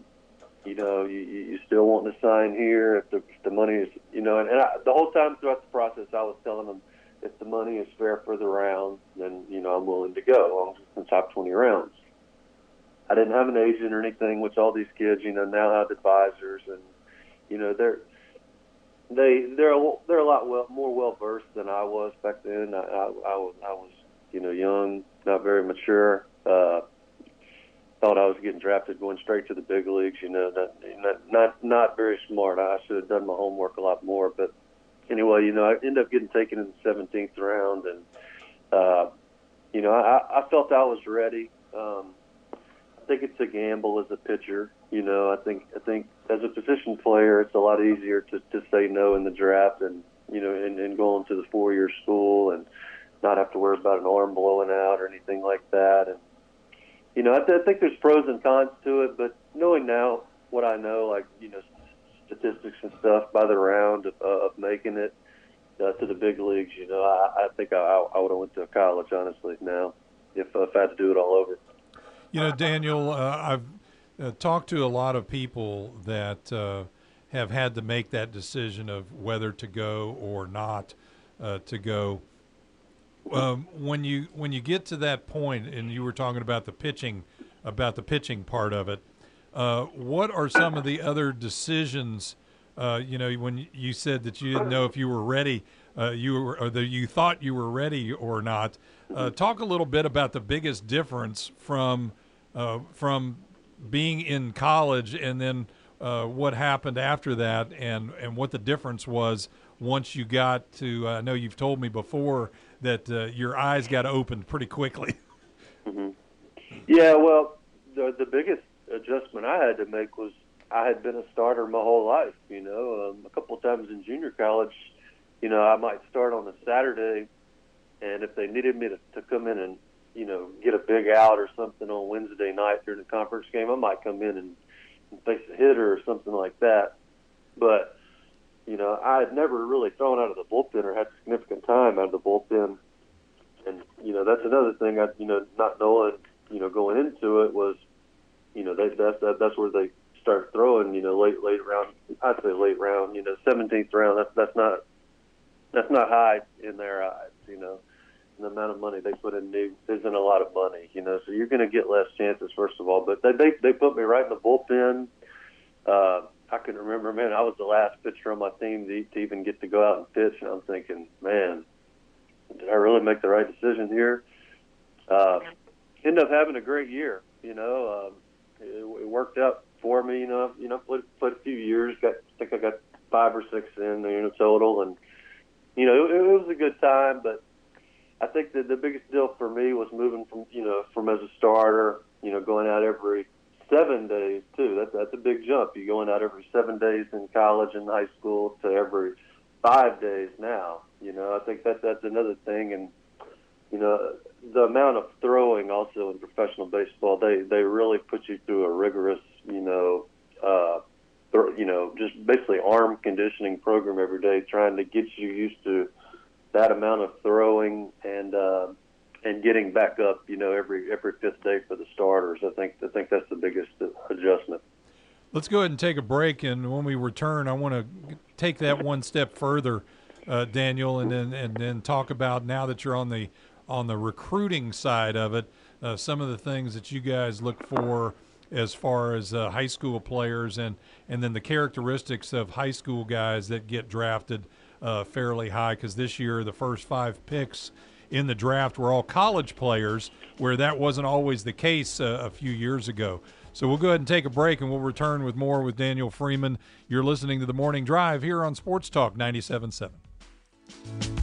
you know, you, you still want to sign here if the, if the money is, you know, and, and I, the whole time throughout the process, I was telling them if the money is fair for the round, then you know I'm willing to go, in the top 20 rounds. I didn't have an agent or anything, which all these kids, you know, now have advisors, and you know they're they they're a, they're a lot well, more well versed than I was back then. I, I, I was I was you know young, not very mature. Uh, thought I was getting drafted going straight to the big leagues. You know, not not not, very smart. I should have done my homework a lot more. But anyway, you know, I ended up getting taken in the 17th round, and uh, you know, I, I felt I was ready. Um, I think it's a gamble as a pitcher. You know, I think I think as a position player, it's a lot easier to to say no in the draft and you know, and, and going to the four year school and not have to worry about an arm blowing out or anything like that. And you know, I, th- I think there's pros and cons to it, but knowing now what I know, like you know, statistics and stuff by the round of, uh, of making it uh, to the big leagues, you know, I, I think I, I would have went to college honestly now if, uh, if I had to do it all over. You know, Daniel, uh, I've uh, talked to a lot of people that uh, have had to make that decision of whether to go or not uh, to go. Um, when you when you get to that point, and you were talking about the pitching, about the pitching part of it, uh, what are some of the other decisions? Uh, you know, when you said that you didn't know if you were ready, uh, you were, or you thought you were ready or not. Uh, talk a little bit about the biggest difference from uh, from being in college and then uh, what happened after that, and and what the difference was once you got to. I know you've told me before that your eyes got opened pretty quickly. Mm-hmm. Yeah, well, the the biggest adjustment I had to make was I had been a starter my whole life. You know, um, a couple times in junior college, you know, I might start on a Saturday, and if they needed me to, to come in and you know get a big out or something on Wednesday night during the conference game, I might come in and, and face a hitter or something like that. But you know, I had never really thrown out of the bullpen or had significant time out of the bullpen, and you know that's another thing. I you know not knowing you know going into it was you know, they, that's that, that's where they start throwing. You know, late late round. I'd say late round. You know, seventeenth round. That's that's not that's not high in their eyes. You know, and the amount of money they put in new isn't a lot of money. You know, so you're going to get less chances first of all. But they they they put me right in the bullpen. Uh, I can remember, man, I was the last pitcher on my team to, to even get to go out and pitch, and I'm thinking, man, did I really make the right decision here? Uh, ended up having a great year. You know, um, it, it worked out for me. You know, you know, played, played a few years. Got, I think I got five or six in you know total, and you know, it, it was a good time. But I think that the biggest deal for me was moving from you know from as a starter, you know, going out every seven days too. That's that's a big jump. You're going out every seven days in college and high school to every five days now. You know, I think that that's another thing, and you know, the amount of throwing also in professional baseball, they they really put you through a rigorous, you know, uh, th- you know, just basically arm conditioning program every day, trying to get you used to that amount of throwing and uh, and getting back up, you know, every every fifth day for the starters. I think I think that's the biggest adjustment. Let's go ahead and take a break, and when we return, I want to take that one step further, uh, Daniel, and then and then talk about now that you're on the on the recruiting side of it, uh, some of the things that you guys look for as far as uh, high school players and and then the characteristics of high school guys that get drafted uh, fairly high because this year the first five picks in the draft were all college players where that wasn't always the case uh, a few years ago. So we'll go ahead and take a break and we'll return with more with Daniel Freeman. You're listening to the Morning Drive here on Sports Talk 97.7.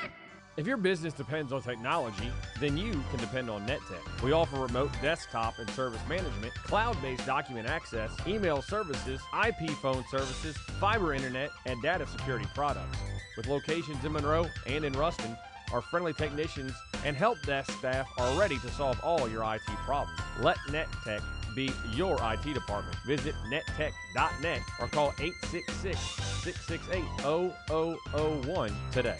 If your business depends on technology, then you can depend on NetTech. We offer remote desktop and service management, cloud based document access, email services, IP phone services, fiber internet, and data security products. With locations in Monroe and in Ruston, our friendly technicians and help desk staff are ready to solve all your IT problems. Let NetTech be your IT department. Visit nettech.net or call 866 668 0001 today.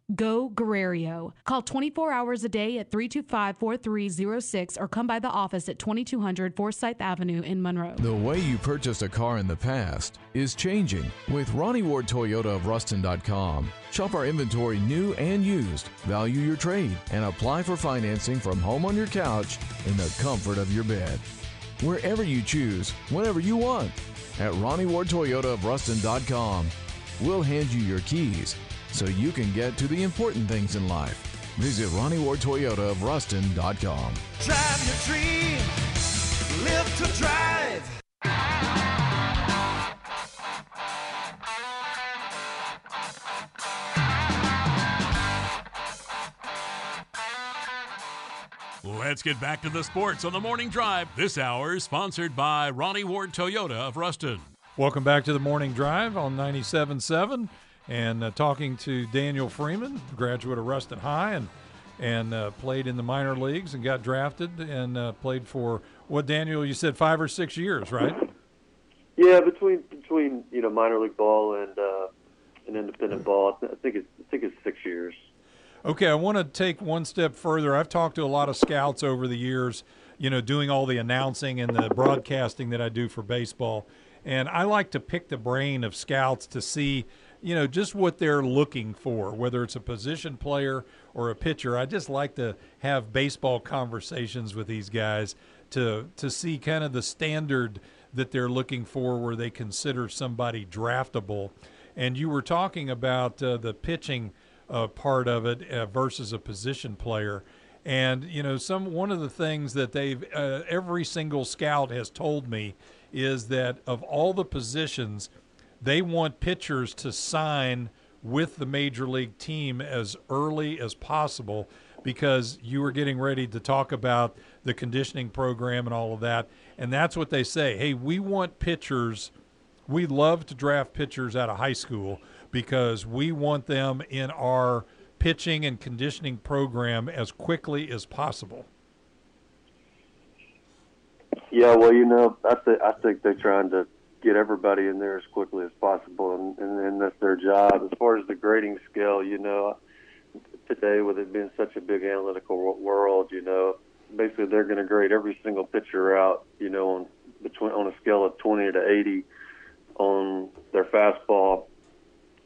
Go Guerrero. Call 24 hours a day at 325 4306 or come by the office at 2200 Forsythe Avenue in Monroe. The way you purchased a car in the past is changing with Ronnie Ward Toyota of Ruston.com. Shop our inventory new and used, value your trade, and apply for financing from home on your couch in the comfort of your bed. Wherever you choose, whenever you want. At Ronnie Ward Toyota of Ruston.com. We'll hand you your keys so you can get to the important things in life. Visit Ronnie Ward Toyota of Ruston.com. Drive your dream, live to drive. Let's get back to the sports on the morning drive. This hour is sponsored by Ronnie Ward Toyota of Ruston. Welcome back to the morning drive on 97.7 and uh, talking to Daniel Freeman, graduate of Ruston High and and uh, played in the minor leagues and got drafted and uh, played for what Daniel you said five or six years, right? Yeah, between between you know minor league ball and uh, and independent ball, I think it's I think it's six years. Okay, I want to take one step further. I've talked to a lot of scouts over the years, you know, doing all the announcing and the broadcasting that I do for baseball. And I like to pick the brain of scouts to see, you know, just what they're looking for, whether it's a position player or a pitcher. I just like to have baseball conversations with these guys to to see kind of the standard that they're looking for where they consider somebody draftable. And you were talking about uh, the pitching uh, part of it uh, versus a position player. And you know, some one of the things that they've uh, every single scout has told me is that of all the positions, they want pitchers to sign with the major league team as early as possible because you were getting ready to talk about the conditioning program and all of that. And that's what they say. Hey, we want pitchers. We love to draft pitchers out of high school because we want them in our pitching and conditioning program as quickly as possible. Yeah, well, you know, I think I think they're trying to get everybody in there as quickly as possible, and, and, and that's their job. As far as the grading scale, you know, today with it being such a big analytical world, you know, basically they're going to grade every single pitcher out, you know, on between on a scale of 20 to 80 on their fastball,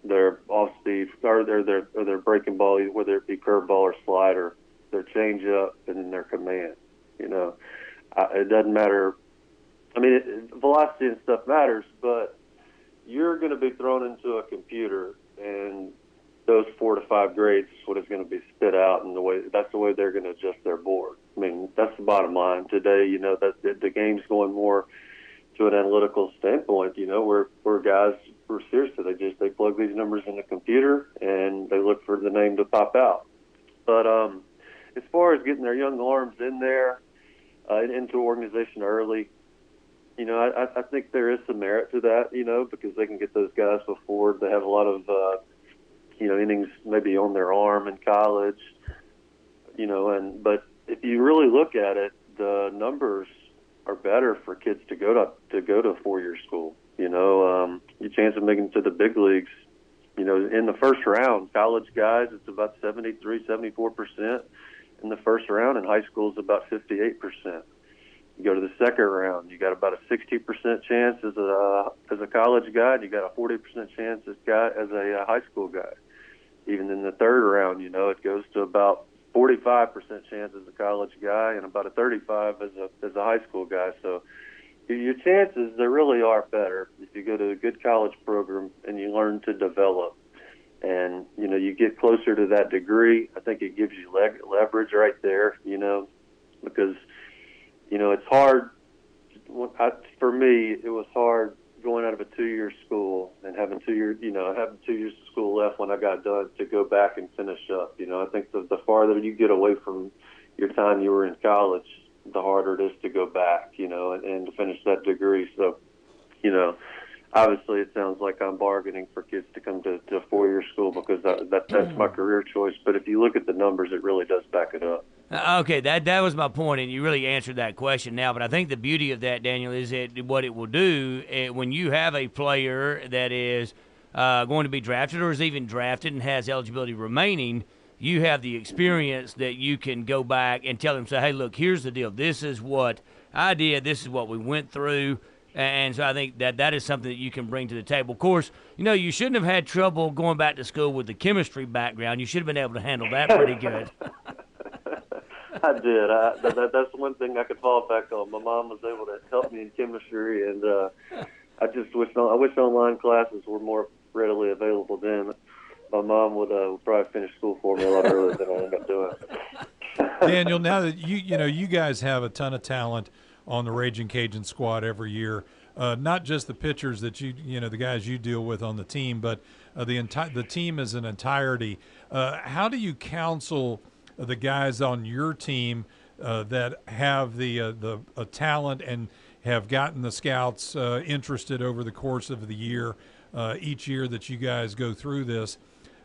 their off speed, or their their or their breaking ball, whether it be curveball or slider, their changeup, and then their command. You know, uh, it doesn't matter. I mean, it, velocity and stuff matters, but you're going to be thrown into a computer, and those four to five grades is what is going to be spit out, and the way that's the way they're going to adjust their board. I mean, that's the bottom line today. You know that the, the game's going more to an analytical standpoint. You know, where where guys were seriously they just they plug these numbers in the computer and they look for the name to pop out. But um, as far as getting their young arms in there uh, into organization early, you know, I, I think there is some merit to that. You know, because they can get those guys before they have a lot of uh, you know innings maybe on their arm in college. You know, and but if you really look at it, the numbers are better for kids to go to to go to four year school. You know, um, your chance of making it to the big leagues. You know, in the first round, college guys, it's about 73, 74 percent. In the first round, in high school, is about 58 percent. You go to the second round, you got about a 60 percent chance as a as a college guy, and you got a 40 percent chance as guy as a uh, high school guy. Even in the third round, you know, it goes to about 45% chance as a college guy and about a 35 as a as a high school guy. So your chances they really are better if you go to a good college program and you learn to develop and you know you get closer to that degree i think it gives you leg- leverage right there you know because you know it's hard I, for me it was hard going out of a two year school and having two years you know having two years of school left when i got done to go back and finish up you know i think the, the farther you get away from your time you were in college the harder it is to go back, you know, and, and to finish that degree. So, you know, obviously it sounds like I'm bargaining for kids to come to, to four-year school because that, that that's my mm. career choice. But if you look at the numbers, it really does back it up. Uh, okay, that that was my point, and you really answered that question now. But I think the beauty of that, Daniel, is that what it will do it, when you have a player that is uh, going to be drafted or is even drafted and has eligibility remaining you have the experience that you can go back and tell them, say, hey, look, here's the deal. This is what I did. This is what we went through. And so I think that that is something that you can bring to the table. Of course, you know, you shouldn't have had trouble going back to school with the chemistry background. You should have been able to handle that pretty good. I did. I, that, that's one thing I could fall back on. My mom was able to help me in chemistry, and uh, I just wish I wish online classes were more readily available then my mom would uh, probably finish school for me a lot earlier than I ended up doing. Daniel, now that you you know you guys have a ton of talent on the Raging Cajun squad every year. Uh, not just the pitchers that you you know the guys you deal with on the team, but uh, the entire the team as an entirety. Uh, how do you counsel the guys on your team uh, that have the uh, the uh, talent and have gotten the scouts interested over the course of the year, each year that you guys go through this?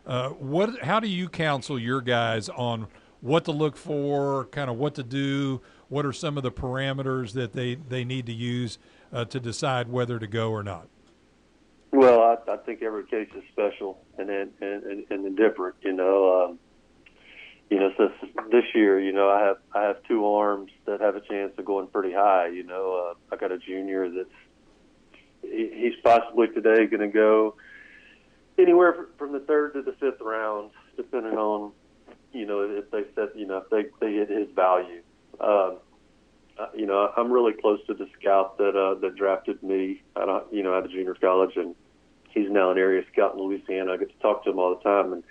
Uh, what? How do you counsel your guys on what to look for, kind of what to do? What are some of the parameters that they, they need to use uh, to decide whether to go or not? Well, I, I think every case is special and and and, and different. You know, um, you know, so this year, you know, I have I have two arms that have a chance of going pretty high. You know, uh, I got a junior that's he, he's possibly today going to go anywhere from the third to the fifth round, depending on you know if they set you know if they they hit his value. Um, uh, you know, I'm really close to the scout that uh, that drafted me. At, uh, you know, at a junior college, and he's now an area scout in Louisiana. I get to talk to him all the time, and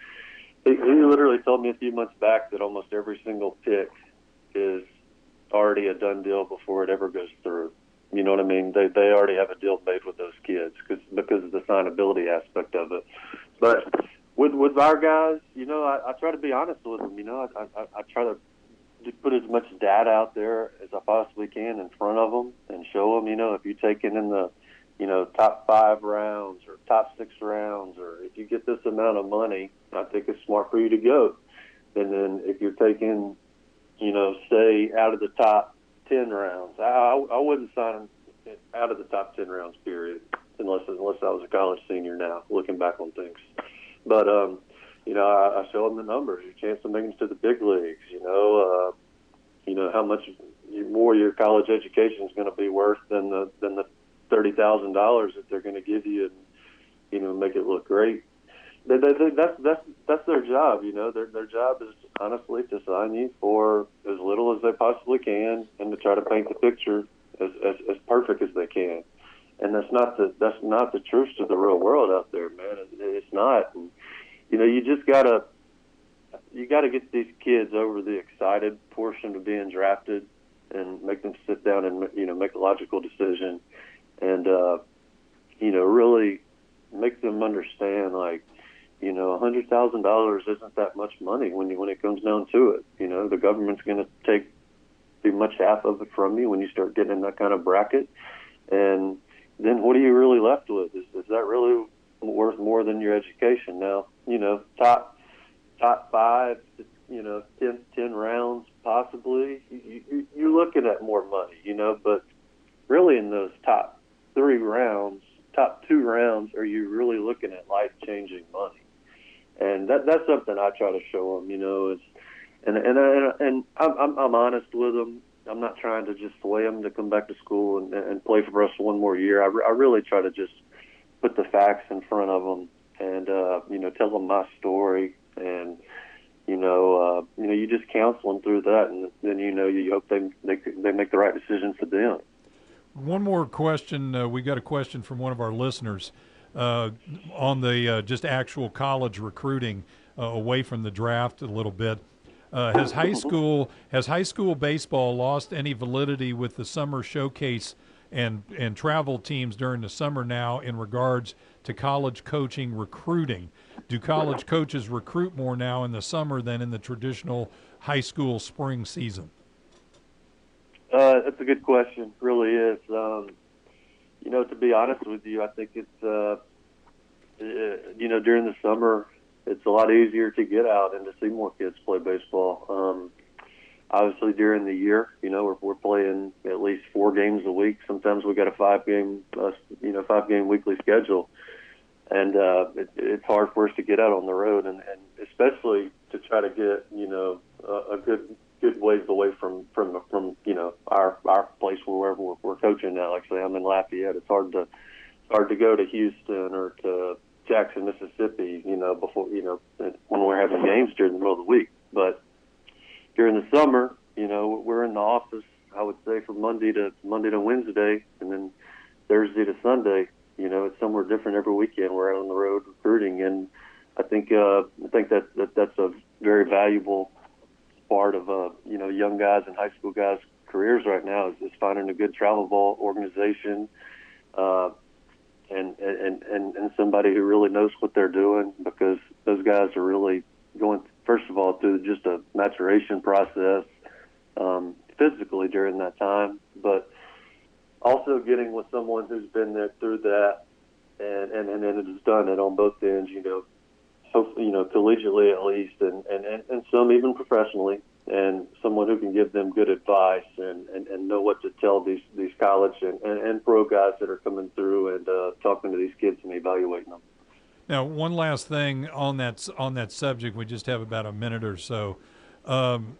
he, he literally told me a few months back that almost every single pick is already a done deal before it ever goes through. You know what I mean? They they already have a deal made with those kids because because of the signability aspect of it. But with with our guys, you know, I, I try to be honest with them. You know, I, I I try to put as much data out there as I possibly can in front of them and show them. You know, if you take it in the you know top five rounds or top six rounds, or if you get this amount of money, I think it's smart for you to go. And then if you're taking, you know, say out of the top ten rounds. I, I wouldn't sign out of the top ten rounds. Period. Unless unless I was a college senior now, looking back on things. But um, you know, I, I show them the numbers. Your chance of making it to the big leagues. You know, uh, you know how much more your college education is going to be worth than the than the thirty thousand dollars that they're going to give you, and you know, make it look great. That's that's that's their job. You know, their their job is honestly to sign you for as little as they possibly can and to try to paint the picture as, as, as perfect as they can. And that's not the that's not the truth to the real world out there, man. It, it's not. And, you know, you just gotta you gotta get these kids over the excited portion of being drafted and make them sit down and you know make a logical decision and uh, you know really make them understand like you know, a hundred thousand dollars isn't that much money when you when it comes down to it. You know, the government's going to take pretty much half of it from you when you start getting in that kind of bracket, and then what are you really left with? Is is that really worth more than your education? Now, you know, top top five, you know, ten ten rounds possibly. You, you, you're looking at more money, you know, but really in those top three rounds, top two rounds, are you really looking at life changing money? and that that's something I try to show them. You know, is and and and, and I'm, I'm I'm honest with them. I'm not trying to just sway them to come back to school and, and play for us one more year. I, re- I really try to just put the facts in front of them and uh, you know tell them my story and you know uh, you know you just counsel them through that and then you know you hope they they they make the right decision for them. One more question. Uh, we got a question from one of our listeners uh, on the uh, just actual college recruiting uh, away from the draft a little bit. Uh, has high school has high school baseball lost any validity with the summer showcase and and travel teams during the summer now in regards to college coaching recruiting? Do college coaches recruit more now in the summer than in the traditional high school spring season? Uh, that's a good question. Really is. Um, you know, to be honest with you, I think it's uh, uh, you know during the summer it's a lot easier to get out and to see more kids play baseball. Um, obviously, during the year, you know, we're, we're playing at least four games a week. Sometimes we got a five game, uh, you know, five game weekly schedule, and uh, it, it's hard for us to get out on the road, and, and especially to try to get, you know, a, a good good ways away from from from you know our our place wherever we're, we're coaching now. Say, I'm in Lafayette. It's hard to hard to go to Houston or to Jackson, Mississippi, you know, before you know when we're having games during the middle of the week. But during the summer, you know, we're in the office. I would say from Monday to Monday to Wednesday, and then Thursday to Sunday. You know, it's somewhere different every weekend. We're out on the road recruiting, and I think uh, I think that, that that's a very valuable part of uh, you know young guys and high school guys' careers right now is, is finding a good travel ball organization. Uh, and, and, and, and somebody who really knows what they're doing because those guys are really going, first of all, through just a maturation process um, physically during that time, but also getting with someone who's been there through that and, and, and, and has done it on both ends, you know, you know, collegiately at least, and, and, and, some even professionally and someone who can give them good advice and, and, and know what to tell these, these college and, and, and pro guys that are coming through and uh, talking to these kids and evaluating them. Now, one last thing on that on that subject. We just have about a minute or so. Um,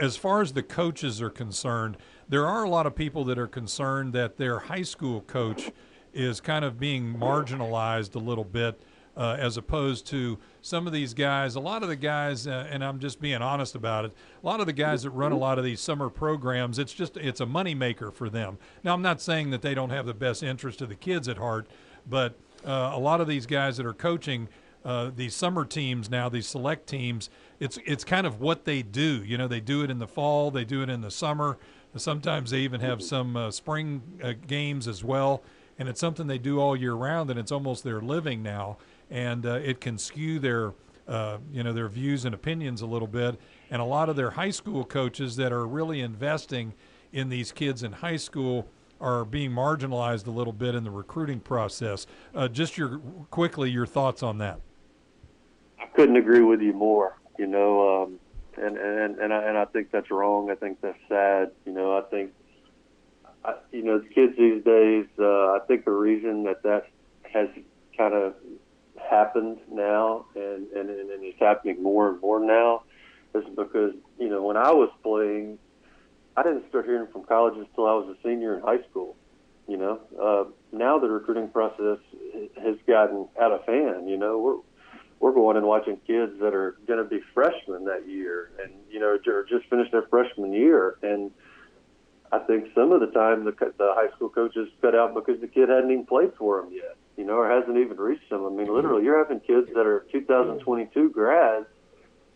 as far as the coaches are concerned, there are a lot of people that are concerned that their high school coach is kind of being marginalized a little bit uh, as opposed to some of these guys. A lot of the guys, uh, and I'm just being honest about it. A lot of the guys that run a lot of these summer programs, it's just it's a moneymaker for them. Now, I'm not saying that they don't have the best interest of the kids at heart, but uh, a lot of these guys that are coaching. Uh, these summer teams now, these select teams, it's it's kind of what they do. You know, they do it in the fall, they do it in the summer. Sometimes they even have some uh, spring uh, games as well, and it's something they do all year round, and it's almost their living now and uh, it can skew their uh, you know their views and opinions a little bit. And a lot of their high school coaches that are really investing in these kids in high school are being marginalized a little bit in the recruiting process. Uh, just your quickly your thoughts on that. I couldn't agree with you more. You know, um, and and and I, and I think that's wrong. I think that's sad. You know, I think. I, you know, the kids these days. Uh, I think the reason that that has kind of happened now, and, and, and it's happening more and more now, is because, you know, when I was playing, I didn't start hearing from colleges until I was a senior in high school. You know, uh, now the recruiting process has gotten out of hand. You know, we're we're going and watching kids that are going to be freshmen that year, and you know, are just finished their freshman year, and I think some of the time the the high school coaches cut out because the kid hadn't even played for them yet you know, or hasn't even reached them. I mean, literally, you're having kids that are 2022 grads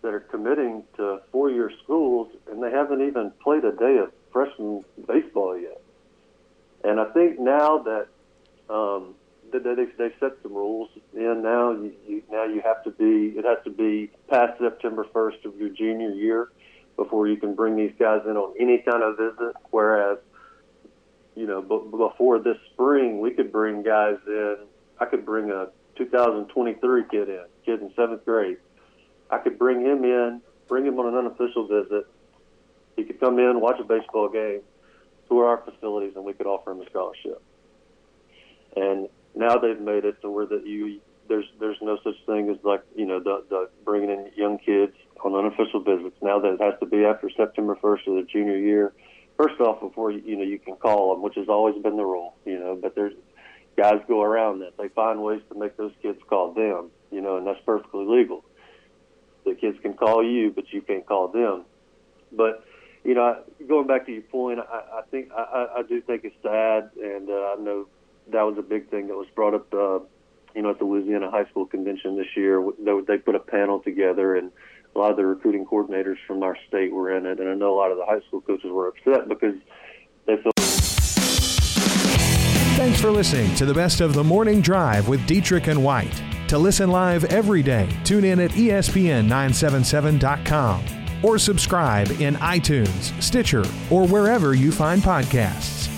that are committing to four-year schools, and they haven't even played a day of freshman baseball yet. And I think now that um, they, they, they set some rules, and now you, you now you have to be it has to be past September 1st of your junior year before you can bring these guys in on any kind of visit. Whereas you know, b- before this spring, we could bring guys in. I could bring a 2023 kid in, kid in seventh grade. I could bring him in, bring him on an unofficial visit. He could come in, watch a baseball game, tour our facilities, and we could offer him a scholarship. And now they've made it to where that you there's there's no such thing as like you know the, the bringing in young kids on unofficial visits. Now that it has to be after September 1st of their junior year first off, before you, know you can call them, which has always been the rule, you know. But there's guys go around that. They find ways to make those kids call them, you know, and that's perfectly legal. The kids can call you, but you can't call them. But you know, going back to your point, I, I think I, I do think it's sad, and uh, I know that was a big thing that was brought up. Uh, you know, at the Louisiana High School Convention this year, they, they put a panel together, and a lot of the recruiting coordinators from our state were in it, and I know a lot of the high school coaches were upset because they feel. Thanks for listening to the best of the morning drive with Dietrich and White. To listen live every day, tune in at ESPN977.com or subscribe in iTunes, Stitcher, or wherever you find podcasts.